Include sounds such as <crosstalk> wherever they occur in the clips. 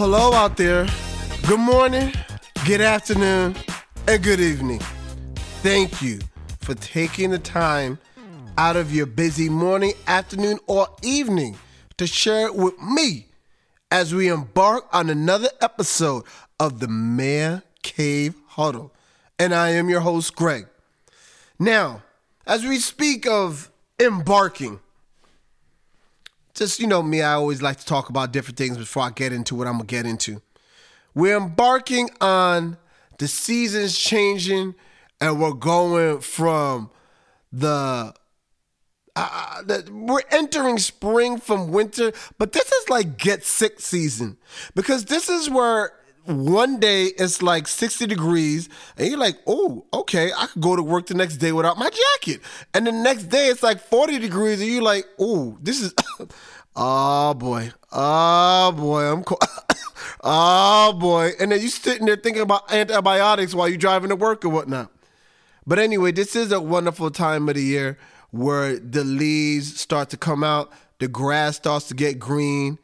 Hello out there. Good morning, good afternoon, and good evening. Thank you for taking the time out of your busy morning, afternoon, or evening to share it with me as we embark on another episode of the Man Cave Huddle. And I am your host, Greg. Now, as we speak of embarking, just you know me, I always like to talk about different things before I get into what I'm gonna get into. We're embarking on the seasons changing, and we're going from the uh, the, we're entering spring from winter, but this is like get sick season because this is where one day it's like 60 degrees and you're like, oh, okay, I could go to work the next day without my jacket. And the next day it's like 40 degrees and you're like, oh, this is, oh <coughs> boy, oh boy, I'm cold. oh <coughs> ah, boy. And then you sitting there thinking about antibiotics while you're driving to work or whatnot. But anyway, this is a wonderful time of the year where the leaves start to come out, the grass starts to get green,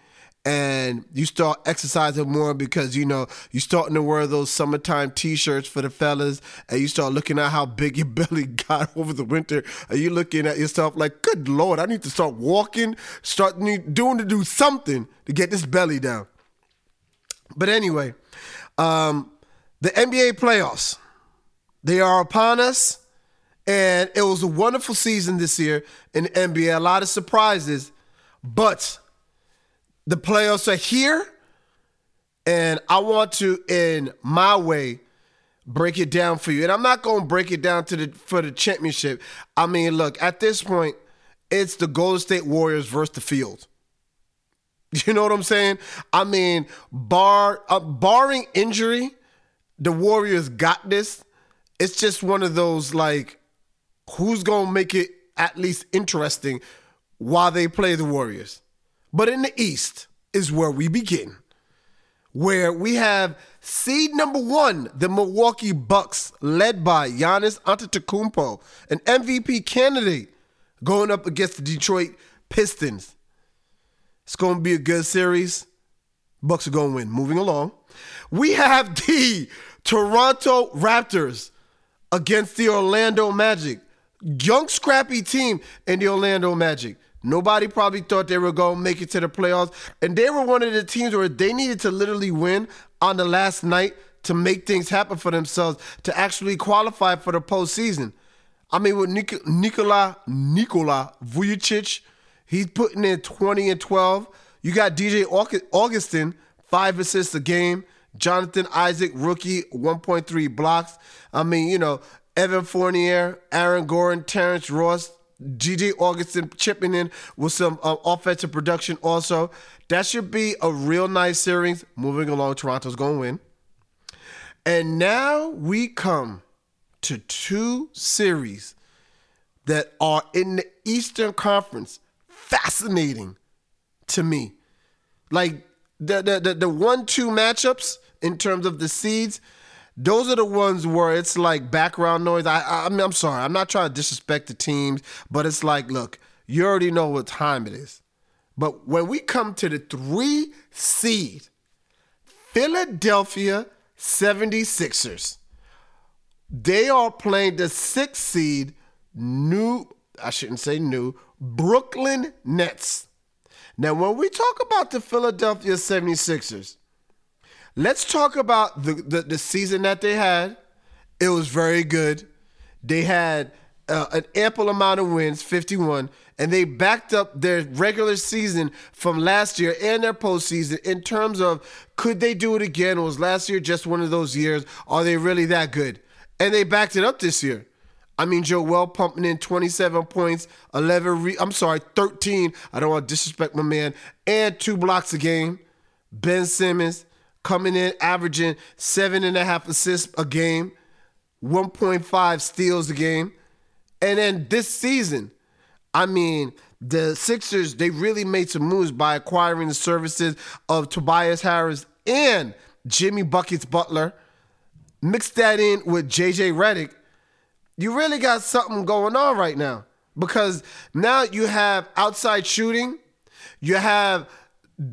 and you start exercising more because you know you're starting to wear those summertime t-shirts for the fellas and you start looking at how big your <laughs> belly got over the winter and you looking at yourself like good lord i need to start walking start doing to do something to get this belly down but anyway um, the nba playoffs they are upon us and it was a wonderful season this year in the NBA. A lot of surprises, but the playoffs are here. And I want to, in my way, break it down for you. And I'm not going to break it down to the for the championship. I mean, look, at this point, it's the Golden State Warriors versus the field. <laughs> You know what I'm saying? I mean, bar uh, barring injury, the Warriors got this. It's just one of those like who's going to make it at least interesting while they play the Warriors. But in the East is where we begin, where we have seed number one, the Milwaukee Bucks, led by Giannis Antetokounmpo, an MVP candidate, going up against the Detroit Pistons. It's going to be a good series. Bucks are going to win. Moving along, we have <laughs> the Toronto Raptors against the Orlando Magic young, scrappy team in the Orlando Magic. Nobody probably thought they were going to make it to the playoffs. And they were one of the teams where they needed to literally win on the last night to make things happen for themselves to actually qualify for the postseason. I mean, with Nik- Nikola Nikola Vucevic, he's putting in 20 and 12. You got DJ Augustin, five assists a game. Jonathan Isaac, rookie, 1.3 blocks. I mean, you know, Evan Fournier, Aaron Gordon, Terrence Ross, GG Augustin chipping in with some uh, offensive production also. That should be a real nice series. Moving along, Toronto's going to win. And now we come to two series that are in the Eastern Conference. Fascinating to me. Like the the the, the one two matchups in terms of the seeds those are the ones where it's like background noise. I, I, I mean, I'm sorry, I'm not trying to disrespect the teams, but it's like, look, you already know what time it is. But when we come to the three seed, Philadelphia 76ers, they are playing the six seed new, I shouldn't say new, Brooklyn Nets. Now, when we talk about the Philadelphia 76ers, Let's talk about the, the, the season that they had. It was very good. They had uh, an ample amount of wins, 51, and they backed up their regular season from last year and their postseason in terms of could they do it again? Was last year just one of those years? Are they really that good? And they backed it up this year. I mean, Joel pumping in 27 points, 11, re- I'm sorry, 13. I don't want to disrespect my man, and two blocks a game. Ben Simmons, coming in averaging seven and a half assists a game, 1.5 steals a game. And then this season, I mean, the Sixers, they really made some moves by acquiring the services of Tobias Harris and Jimmy Buckets Butler. Mix that in with JJ Redick. You really got something going on right now because now you have outside shooting, you have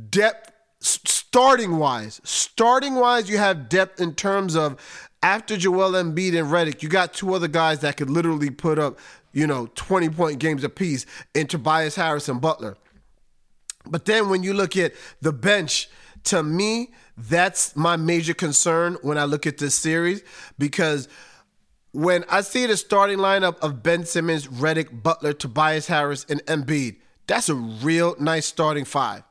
depth starting wise, starting wise, you have depth in terms of after Joel Embiid and Redick, you got two other guys that could literally put up, you know, 20 point games apiece in Tobias Harris and Butler. But then when you look at the bench, to me, that's my major concern when I look at this series because when I see the starting lineup of Ben Simmons, Redick, Butler, Tobias Harris, and Embiid, that's a real nice starting five.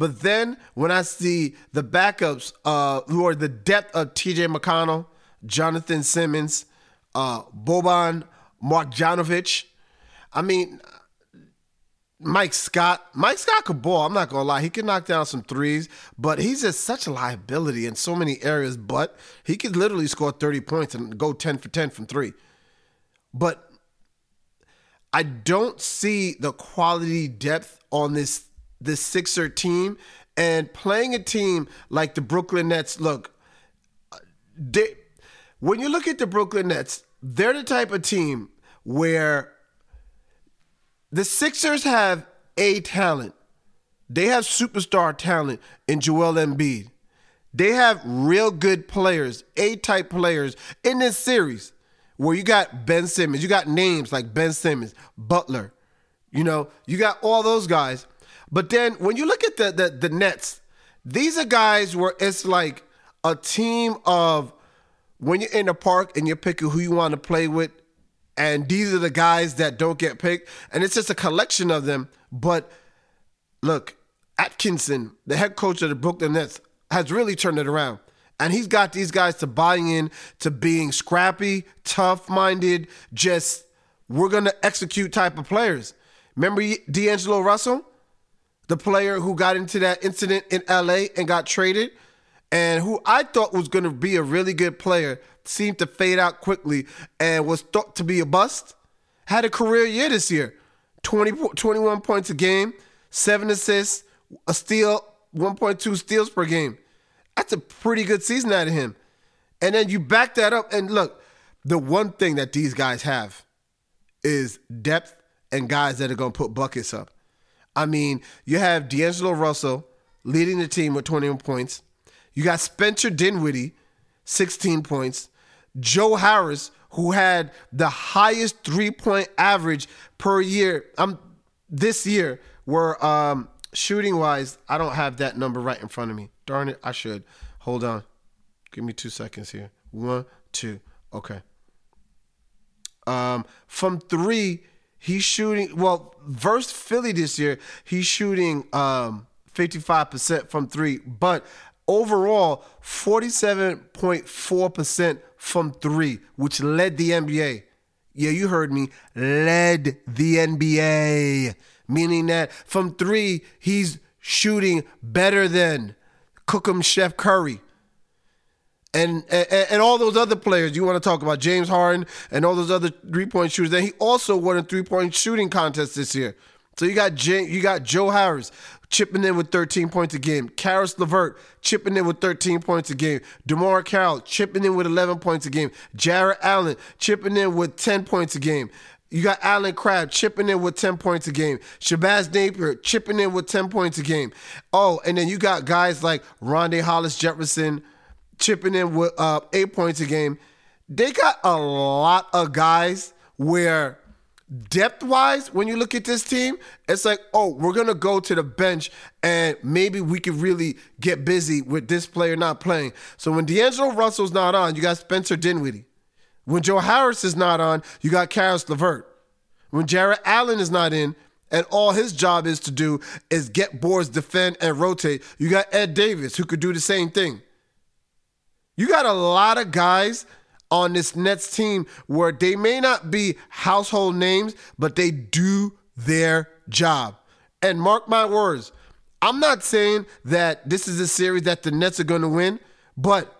But then when I see the backups, uh, who are the depth of TJ McConnell, Jonathan Simmons, uh, Boban Marjanovic, I mean, Mike Scott. Mike Scott could ball. I'm not gonna lie. He can knock down some threes, but he's just such a liability in so many areas. But he could literally score 30 points and go 10 for 10 from three. But I don't see the quality depth on this this Sixer team. And playing a team like the Brooklyn Nets, look, they, when you look at the Brooklyn Nets, they're the type of team where the Sixers have a talent. They have superstar talent in Joel Embiid. They have real good players, A type players in this series where you got Ben Simmons, you got names like Ben Simmons, Butler, you know, you got all those guys. But then when you look at the, the, the Nets, these are guys where it's like a team of when you're in the park and you're picking who you want to play with, and these are the guys that don't get picked, and it's just a collection of them. But look, Atkinson, the head coach of the Brooklyn Nets, has really turned it around. And he's got these guys to buying in to being scrappy, tough minded, just we're going to execute type of players. Remember D'Angelo Russell, the player who got into that incident in LA and got traded? and who I thought was going to be a really good player seemed to fade out quickly and was thought to be a bust. Had a career year this year 20, 21 points a game, seven assists, a steal, 1.2 steals per game. That's a pretty good season out of him. And then you back that up, and look, the one thing that these guys have is depth and guys that are going to put buckets up. I mean, you have D'Angelo Russell leading the team with 21 points. You got Spencer Dinwiddie, 16 points. Joe Harris, who had the highest three point average per year um, this year, were um, shooting wise. I don't have that number right in front of me. Darn it, I should. Hold on. Give me two seconds here. One, two. Okay. Um, from three, he's shooting. Well, versus Philly this year, he's shooting um, 55% from three. But overall 47.4% from three, which led the NBA. Yeah, you heard me, led the NBA, meaning that from three, he's shooting better than Cookham Chef Curry. And, and, and all those other players you want to talk about James Harden and all those other three point shooters. Then he also won a three point shooting contest this year. So you got Jay, you got Joe Harris, chipping in with 13 points a game. Caris LeVert chipping in with 13 points a game. DeMarre Carroll chipping in with 11 points a game. Jarrett Allen chipping in with 10 points a game. You got Allen Crabbe chipping in with 10 points a game. Shabazz Napier chipping in with 10 points a game. Oh, and then you got guys like Rondae Hollis Jefferson chipping in with uh, eight points a game. They got a lot of guys where depth wise, when you look at this team, it's like, oh, we're gonna go to the bench and maybe we could really get busy with this player not playing. So when D'Angelo Russell's not on, you got Spencer Dinwiddie. When Joe Harris is not on, you got Caris LeVert. When Jarrett Allen is not in, and all his job is to do is get boards, defend, and rotate, you got Ed Davis who could do the same thing. You got a lot of guys on this Nets team where they may not be household names, but they do their job. And mark my words, I'm not saying that this is a series that the Nets are going to win, but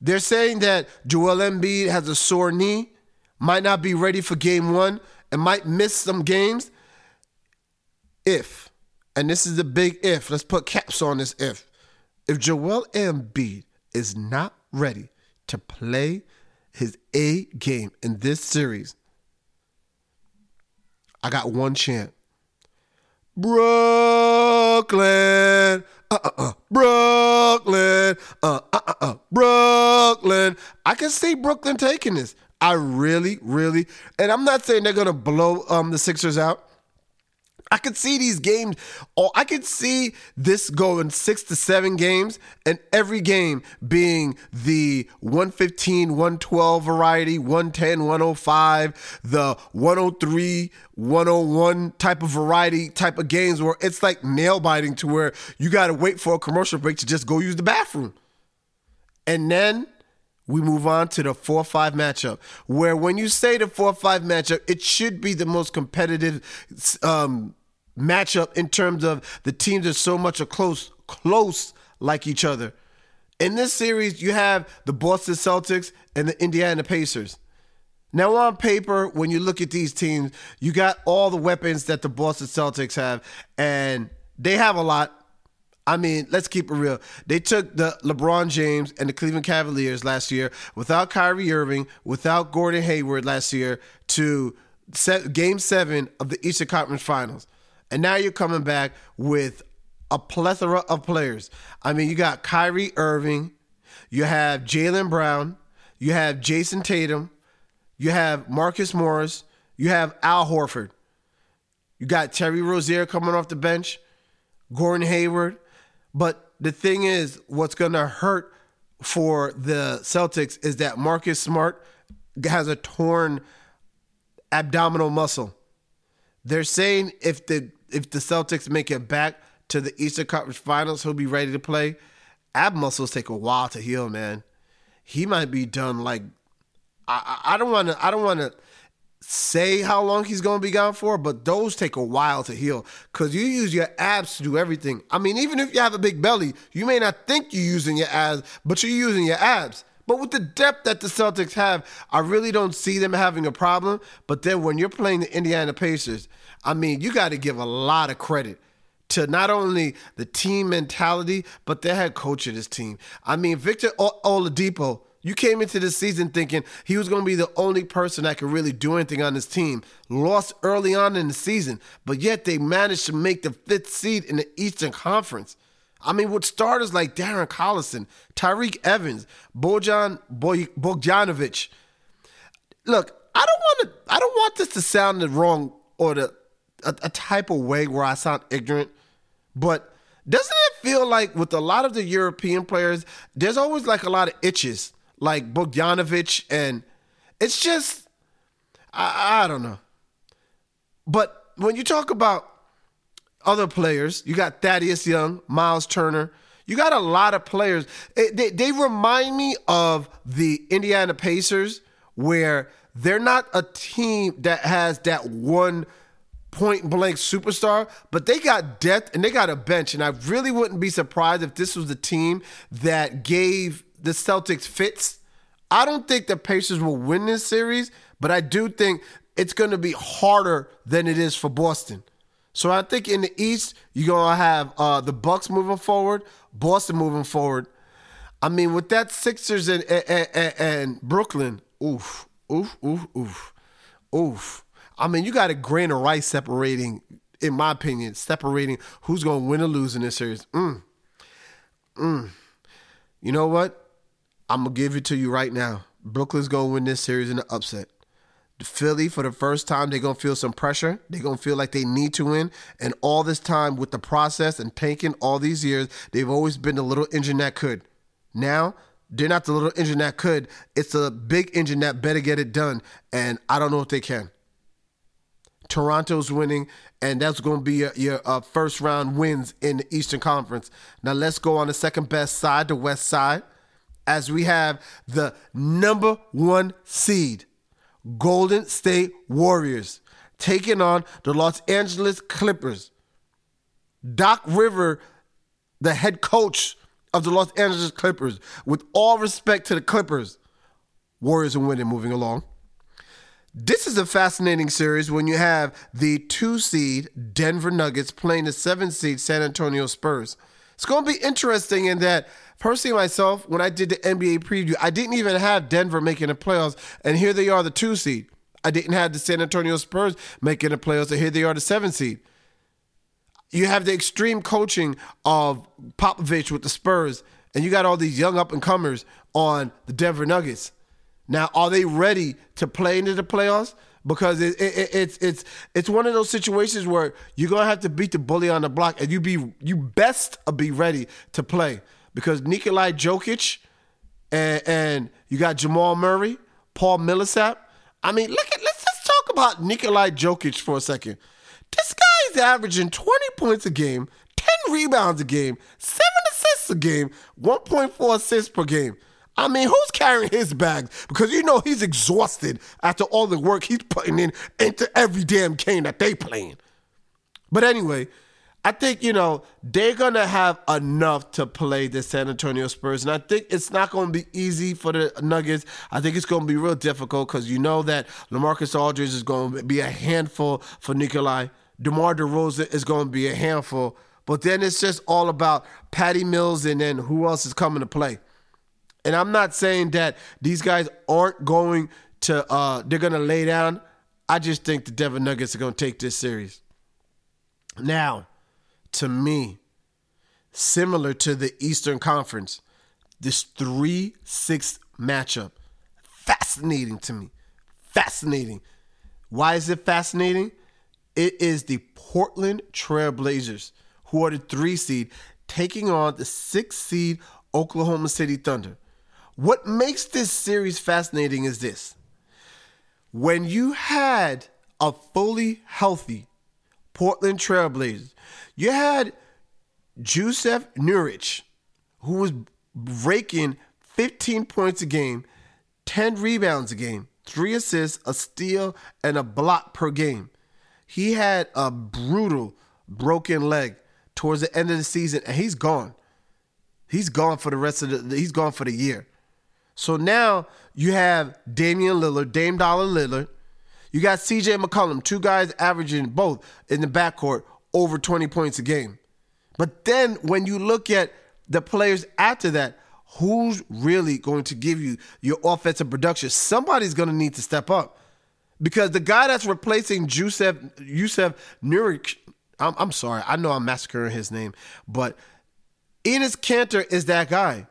they're saying that Joel Embiid has a sore knee, might not be ready for game one, and might miss some games. If, and this is the big if, let's put caps on this if. If Joel Embiid is not ready to play his A game in this series, I got one chant. Brooklyn. Uh, uh, uh, Brooklyn. Uh, uh, uh, Brooklyn. I can see Brooklyn taking this. I really, really, and I'm not saying they're gonna blow um, the Sixers out. I could see these games, Oh, I could see this going six to seven games, and every game being the 115, 112 variety, 110, 105, the 103, 101 type of variety type of games where it's like nail biting to where you got to wait for a commercial break to just go use the bathroom. And then we move on to the 4 5 matchup, where when you say the 4 5 matchup, it should be the most competitive um, matchup in terms of the teams are so much a close, close like each other. In this series, you have the Boston Celtics and the Indiana Pacers. Now, on paper, when you look at these teams, you got all the weapons that the Boston Celtics have, and they have a lot. I mean, let's keep it real. They took the LeBron James and the Cleveland Cavaliers last year without Kyrie Irving, without Gordon Hayward last year to set game seven of the Eastern Conference Finals. And now you're coming back with a plethora of players. I mean, you got Kyrie Irving, you have Jaylen Brown, you have Jayson Tatum, you have Marcus Morris, you have Al Horford. You got Terry Rozier coming off the bench, Gordon Hayward. But the thing is, what's going to hurt for the Celtics is that Marcus Smart has a torn abdominal muscle. They're saying if the if the Celtics make it back to the Eastern Conference Finals, he'll be ready to play. Ab muscles take a while to heal, man. He might be done like I, I don't want to I don't want to say how long he's going to be gone for, but those take a while to heal because you use your abs to do everything. I mean, even if you have a big belly, you may not think you're using your abs, but you're using your abs. But with the depth that the Celtics have, I really don't see them having a problem. But then when you're playing the Indiana Pacers, I mean, you got to give a lot of credit to not only the team mentality, but the head coach of this team. I mean, Victor Oladipo you came into this season thinking he was going to be the only person that could really do anything on this team. Lost early on in the season, but yet they managed to make the fifth seed in the Eastern Conference. I mean, with starters like Darren Collison, Tyreke Evans, Bojan Bogdanovic. Look, I don't want to. I don't want this to sound the wrong or the a, a type of way where I sound ignorant, but doesn't it feel like with a lot of the European players, there's always like a lot of itches like Bogdanovic, and it's just I, I don't know. But when you talk about other players, you got Thaddeus Young, Miles Turner. You got a lot of players. It, they, they remind me of the Indiana Pacers, where they're not a team that has that one point blank superstar, but they got depth and they got a bench. And I really wouldn't be surprised if this was the team that gave the Celtics fits. I don't think the Pacers will win this series, but I do think it's going to be harder than it is for Boston. So I think in the East, you're going to have uh, the Bucks moving forward, Boston moving forward. I mean, with that Sixers and, and, and, and Brooklyn, oof, oof, oof, oof, oof. I mean, you got a grain of rice separating, in my opinion, separating who's going to win or lose in this series. Mm. Mm. You know what? I'm gonna give it to you right now. Brooklyn's gonna win this series in an upset. The Philly, for the first time, they're gonna feel some pressure. They're gonna feel like they need to win. And all this time with the process and tanking all these years, they've always been the little engine that could. Now they're not the little engine that could. It's a big engine that better get it done. And I don't know if they can. Toronto's winning, and that's going to be your, your uh, first round wins in the Eastern Conference. Now let's go on the second best side, the West side as we have the number one seed, Golden State Warriors, taking on the Los Angeles Clippers. Doc River, the head coach of the Los Angeles Clippers, with all respect to the Clippers, Warriors are winning moving along. This is a fascinating series when you have the two seed Denver Nuggets playing the seven seed San Antonio Spurs. It's going to be interesting in that personally myself, when I did the NBA preview, I didn't even have Denver making the playoffs, and here they are, the two seed. I didn't have the San Antonio Spurs making the playoffs, and here they are, the seven seed. you have the extreme coaching of Popovich with the Spurs, and you got all these young up and comers on the Denver Nuggets. Now, are they ready to play into the playoffs? Because it, it, it's it's it's one of those situations where you're gonna have to beat the bully on the block, and you be you best be ready to play because Nikolai Jokic and, and you got Jamal Murray, Paul Millsap. I mean, look at let's just talk about Nikolai Jokic for a second. This guy is averaging 20 points a game, 10 rebounds a game, seven assists a game, 1.4 assists per game. I mean, who's carrying his bags? Because you know he's exhausted after all the work he's putting in into every damn game that they playing. But anyway, I think, you know, they're going to have enough to play the San Antonio Spurs. And I think it's not going to be easy for the Nuggets. I think it's going to be real difficult because you know that Lamarcus Aldridge is going to be a handful for Nikolai. DeMar DeRozan is going to be a handful. But then it's just all about Patty Mills and then who else is coming to play. And I'm not saying that these guys aren't going to uh they're gonna lay down. I just think the Denver Nuggets are gonna take this series. Now, to me, similar to the Eastern Conference, this 3 6 matchup, fascinating to me. Fascinating. Why is it fascinating? It is the Portland Trailblazers, who are the three seed, taking on the six seed Oklahoma City Thunder. What makes this series fascinating is this. When you had a fully healthy Portland Trailblazers, you had Jusuf Nurkic, who was raking 15 points a game, 10 rebounds a game, three assists, a steal, and a block per game. He had a brutal broken leg towards the end of the season, and he's gone. He's gone for the rest of the. He's gone for the year. So now you have Damian Lillard, Dame Dollar Lillard. You got CJ McCollum, two guys averaging both in the backcourt over 20 points a game. But then when you look at the players after that, who's really going to give you your offensive production? Somebody's going to need to step up. Because the guy that's replacing Jusuf, Jusuf Nurkic, I'm, I'm sorry, I know I'm massacring his name, but Enes Kanter is that guy.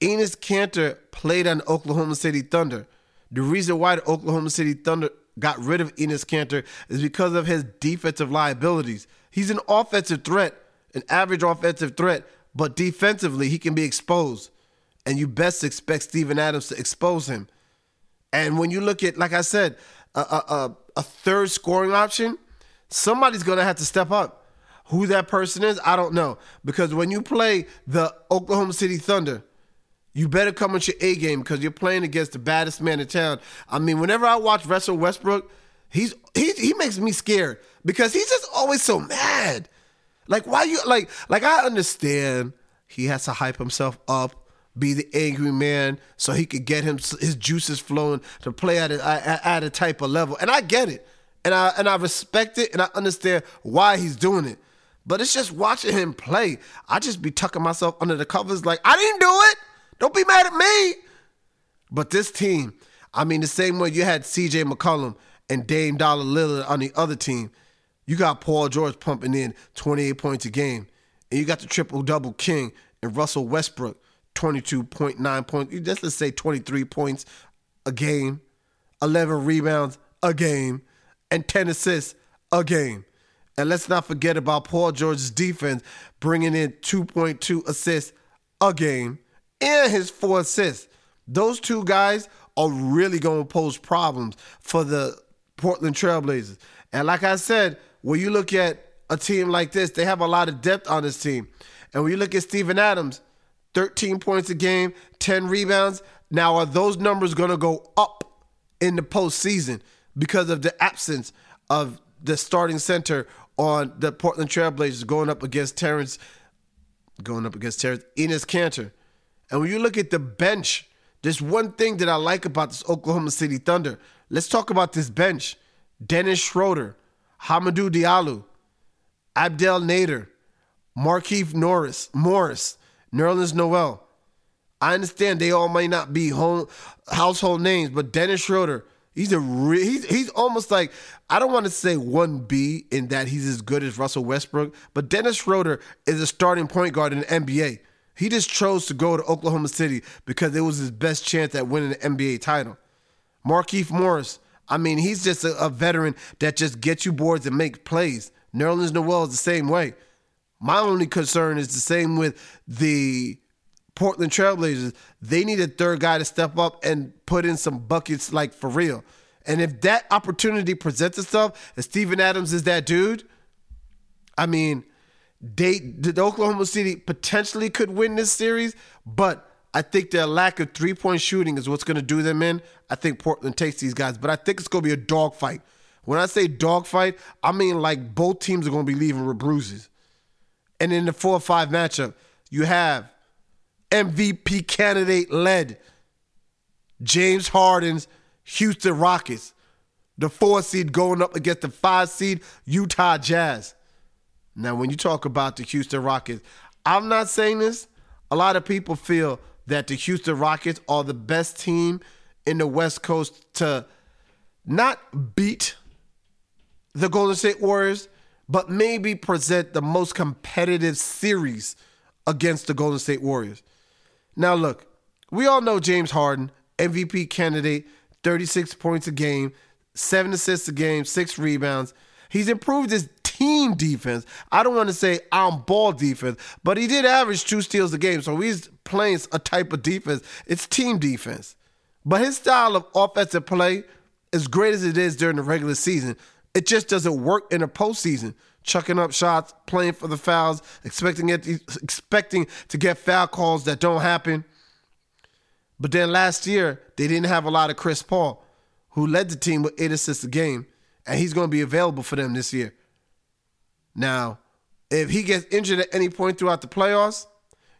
Enes Kanter played on Oklahoma City Thunder. The reason why the Oklahoma City Thunder got rid of Enes Kanter is because of his defensive liabilities. He's an offensive threat, an average offensive threat, but defensively he can be exposed. And you best expect Steven Adams to expose him. And when you look at, like I said, a, a, a third scoring option, somebody's going to have to step up. Who that person is, I don't know. Because when you play the Oklahoma City Thunder, you better come with your A game because you're playing against the baddest man in town. I mean, whenever I watch Russell Westbrook, he's he he makes me scared because he's just always so mad. Like why you like like I understand he has to hype himself up, be the angry man, so he could get him his juices flowing to play at a, at, at a type of level, and I get it, and I and I respect it, and I understand why he's doing it. But it's just watching him play. I just be tucking myself under the covers like I didn't do it. Don't be mad at me. But this team, I mean, the same way you had CJ McCollum and Dame Dollar Lillard on the other team, you got Paul George pumping in 28 points a game. And you got the triple double king and Russell Westbrook, 22.9 points. Let's, let's say 23 points a game, 11 rebounds a game, and 10 assists a game. And let's not forget about Paul George's defense bringing in 2.2 assists a game and his four assists. Those two guys are really going to pose problems for the Portland Trailblazers. And like I said, when you look at a team like this, they have a lot of depth on this team. And when you look at Steven Adams, 13 points a game, 10 rebounds. Now, are those numbers going to go up in the postseason because of the absence of the starting center on the Portland Trailblazers going up against Terrence, going up against Terrence Enes Kanter? And when you look at the bench, there's one thing that I like about this Oklahoma City Thunder. Let's talk about this bench. Dennis Schroeder, Hamidou Diallo, Abdel Nader, Markieff Norris, Morris, Nerlens Noel. I understand they all might not be home, household names, but Dennis Schroeder, He's a re- he's he's almost like I don't want to say one B in that he's as good as Russell Westbrook, but Dennis Schroeder is a starting point guard in the NBA. He just chose to go to Oklahoma City because it was his best chance at winning the NBA title. Markieff Morris, I mean, he's just a, a veteran that just gets you boards and makes plays. Nerlens Noel is the same way. My only concern is the same with the Portland Trailblazers. They need a third guy to step up and put in some buckets like for real. And if that opportunity presents itself, and Steven Adams is that dude, I mean, the Oklahoma City potentially could win this series, but I think their lack of three point shooting is what's going to do them in. I think Portland takes these guys, but I think it's going to be a dogfight. When I say dogfight, I mean like both teams are going to be leaving with bruises. And in the four or five matchup, you have MVP candidate led James Harden's Houston Rockets, the four seed going up against the five seed Utah Jazz. Now, when you talk about the Houston Rockets, I'm not saying this. A lot of people feel that the Houston Rockets are the best team in the West Coast to not beat the Golden State Warriors, but maybe present the most competitive series against the Golden State Warriors. Now, look, we all know James Harden, MVP candidate, 36 points a game, seven assists a game, six rebounds. He's improved his team defense. I don't want to say on ball defense, but he did average two steals a game. So he's playing a type of defense. It's team defense. But his style of offensive play, as great as it is during the regular season, it just doesn't work in the postseason. Chucking up shots, playing for the fouls, expecting it, expecting to get foul calls that don't happen. But then last year they didn't have a lot of Chris Paul, who led the team with eight assists a game, and he's going to be available for them this year. Now, if he gets injured at any point throughout the playoffs,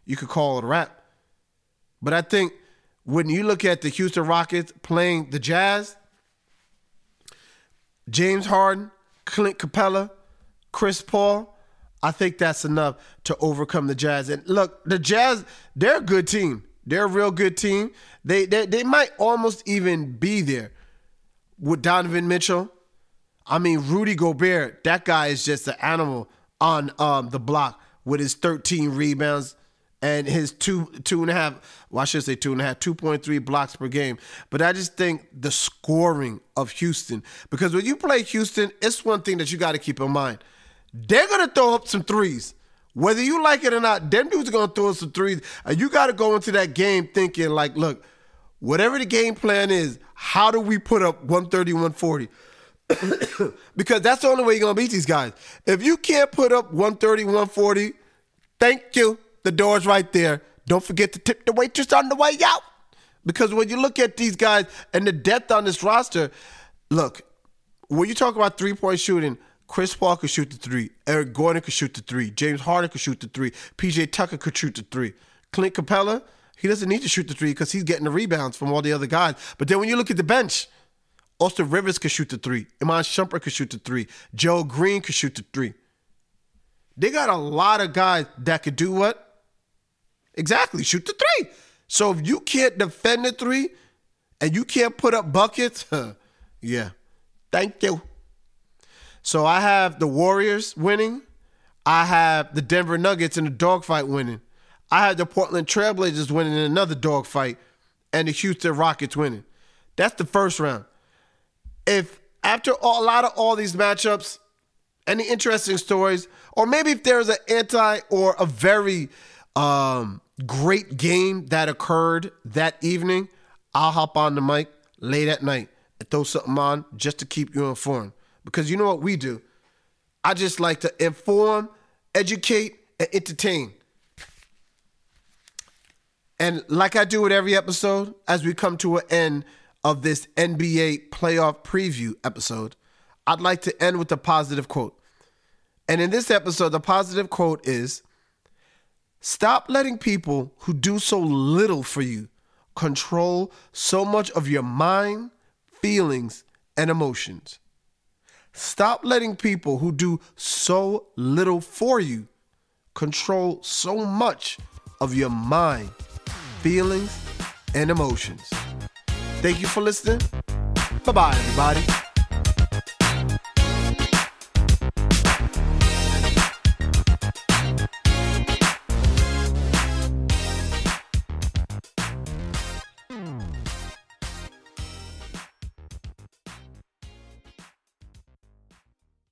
you could call it a wrap. But I think when you look at the Houston Rockets playing the Jazz, James Harden, Clint Capela, Chris Paul, I think that's enough to overcome the Jazz. And look, the Jazz, they're a good team. They're a real good team. They they, they might almost even be there with Donovan Mitchell. I mean, Rudy Gobert, that guy is just an animal on um, the block with his 13 rebounds and his two two and a half. Well, I should say two and a half, 2.3 blocks per game. But I just think the scoring of Houston, because when you play Houston, it's one thing that you got to keep in mind. They're gonna throw up some threes. Whether you like it or not, them dudes are gonna throw up some threes. And you gotta go into that game thinking, like, look, whatever the game plan is, how do we put up 130, 140? <coughs> because that's the only way you're gonna beat these guys. If you can't put up 130, 140, thank you. The door's right there. Don't forget to tip the waitress on the way out. Because when you look at these guys and the depth on this roster, look, when you talk about three point shooting, Chris Paul could shoot the three. Eric Gordon could shoot the three. James Harden could shoot the three. PJ Tucker could shoot the three. Clint Capela, he doesn't need to shoot the three because he's getting the rebounds from all the other guys. But then when you look at the bench, Austin Rivers could shoot the three. Iman Shumpert could shoot the three. Joe Green could shoot the three. They got a lot of guys that could do what? Exactly, shoot the three. So if you can't defend the three and you can't put up buckets, <laughs> huh, yeah, thank you. So I have the Warriors winning. I have the Denver Nuggets in a dogfight winning. I have the Portland Trailblazers winning in another dogfight, and the Houston Rockets winning. That's the first round. If after all, a lot of all these matchups, any interesting stories, or maybe if there's an anti or a very um, great game that occurred that evening, I'll hop on the mic late at night and throw something on just to keep you informed. Because you know what we do? I just like to inform, educate, and entertain. And like I do with every episode, as we come to an end of this NBA playoff preview episode, I'd like to end with a positive quote. And in this episode, the positive quote is Stop letting people who do so little for you control so much of your mind, feelings, and emotions. Stop letting people who do so little for you control so much of your mind, feelings, and emotions. Thank you for listening. Bye bye, everybody.